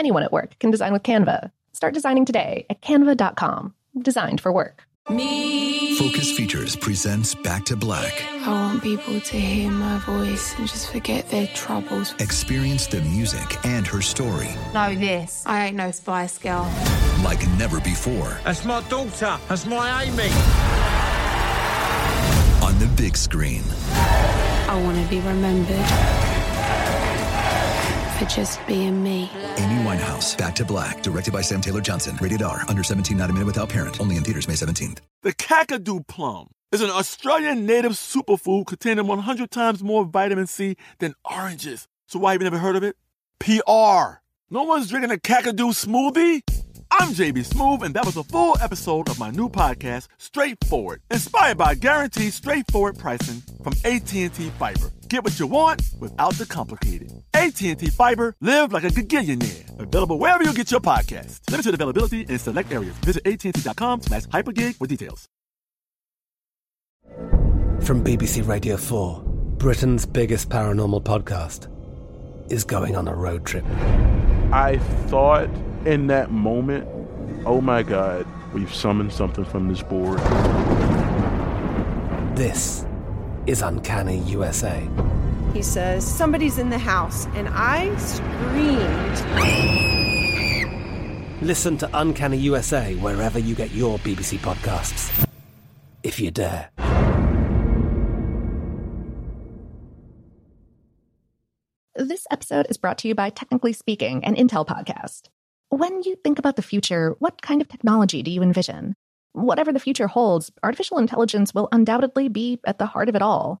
Anyone at work can design with Canva. Start designing today at canva.com. Designed for work. Me. Focus Features presents Back to Black. I want people to hear my voice and just forget their troubles. Experience the music and her story. Know this. I ain't no Spice Girl. Like never before. That's my daughter. That's my Amy. On the big screen. I want to be remembered for just being me. Amy Winehouse, Back to Black, directed by Sam Taylor Johnson. Rated R, under 17, not a minute without parent. Only in theaters May 17th. The Kakadu plum is an Australian native superfood containing 100 times more vitamin C than oranges. So why have you never heard of it? PR. No one's drinking a Kakadu smoothie? I'm JB Smoove, and that was a full episode of my new podcast, Straightforward, inspired by guaranteed straightforward pricing from AT&T Fiber. Get what you want without the complicated. AT&T Fiber, live like a gigillionaire. Available wherever you get your podcasts. Limited availability in select areas. Visit AT&T.com slash hypergig for details. From BBC Radio 4, Britain's biggest paranormal podcast is going on a road trip. I thought in that moment, oh my God, we've summoned something from this board. This is Uncanny USA. He says, Somebody's in the house, and I screamed. Listen to Uncanny USA wherever you get your BBC podcasts, if you dare. This episode is brought to you by Technically Speaking, an Intel podcast. When you think about the future, what kind of technology do you envision? Whatever the future holds, artificial intelligence will undoubtedly be at the heart of it all.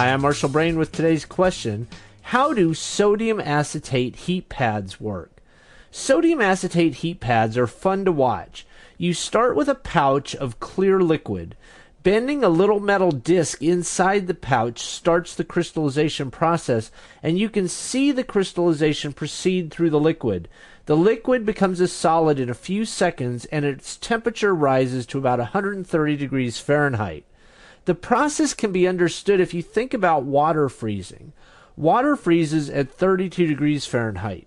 Hi, I'm Marshall Brain with today's question How do sodium acetate heat pads work? Sodium acetate heat pads are fun to watch. You start with a pouch of clear liquid. Bending a little metal disc inside the pouch starts the crystallization process, and you can see the crystallization proceed through the liquid. The liquid becomes a solid in a few seconds, and its temperature rises to about 130 degrees Fahrenheit. The process can be understood if you think about water freezing. Water freezes at 32 degrees Fahrenheit,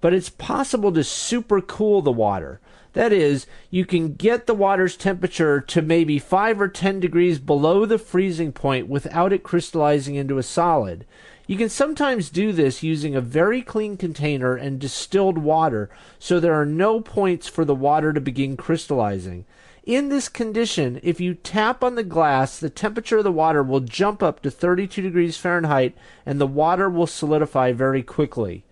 but it's possible to supercool the water. That is, you can get the water's temperature to maybe 5 or 10 degrees below the freezing point without it crystallizing into a solid. You can sometimes do this using a very clean container and distilled water so there are no points for the water to begin crystallizing. In this condition, if you tap on the glass, the temperature of the water will jump up to 32 degrees Fahrenheit and the water will solidify very quickly.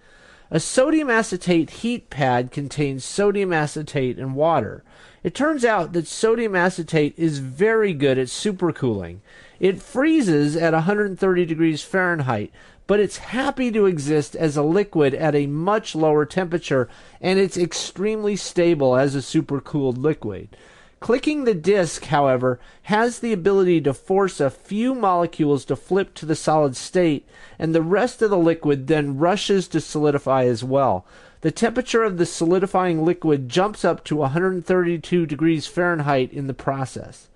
A sodium acetate heat pad contains sodium acetate and water. It turns out that sodium acetate is very good at supercooling. It freezes at 130 degrees Fahrenheit, but it's happy to exist as a liquid at a much lower temperature, and it's extremely stable as a supercooled liquid. Clicking the disk, however, has the ability to force a few molecules to flip to the solid state, and the rest of the liquid then rushes to solidify as well. The temperature of the solidifying liquid jumps up to 132 degrees Fahrenheit in the process.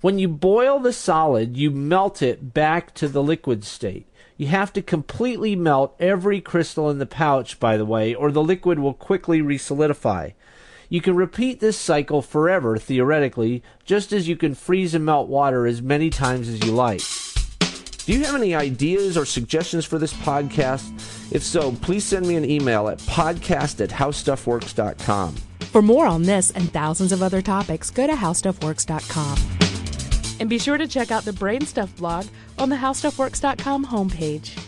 When you boil the solid, you melt it back to the liquid state. You have to completely melt every crystal in the pouch, by the way, or the liquid will quickly resolidify. You can repeat this cycle forever, theoretically, just as you can freeze and melt water as many times as you like. Do you have any ideas or suggestions for this podcast? If so, please send me an email at podcast at howstuffworks.com. For more on this and thousands of other topics, go to howstuffworks.com. And be sure to check out the Brain Stuff blog on the howstuffworks.com homepage.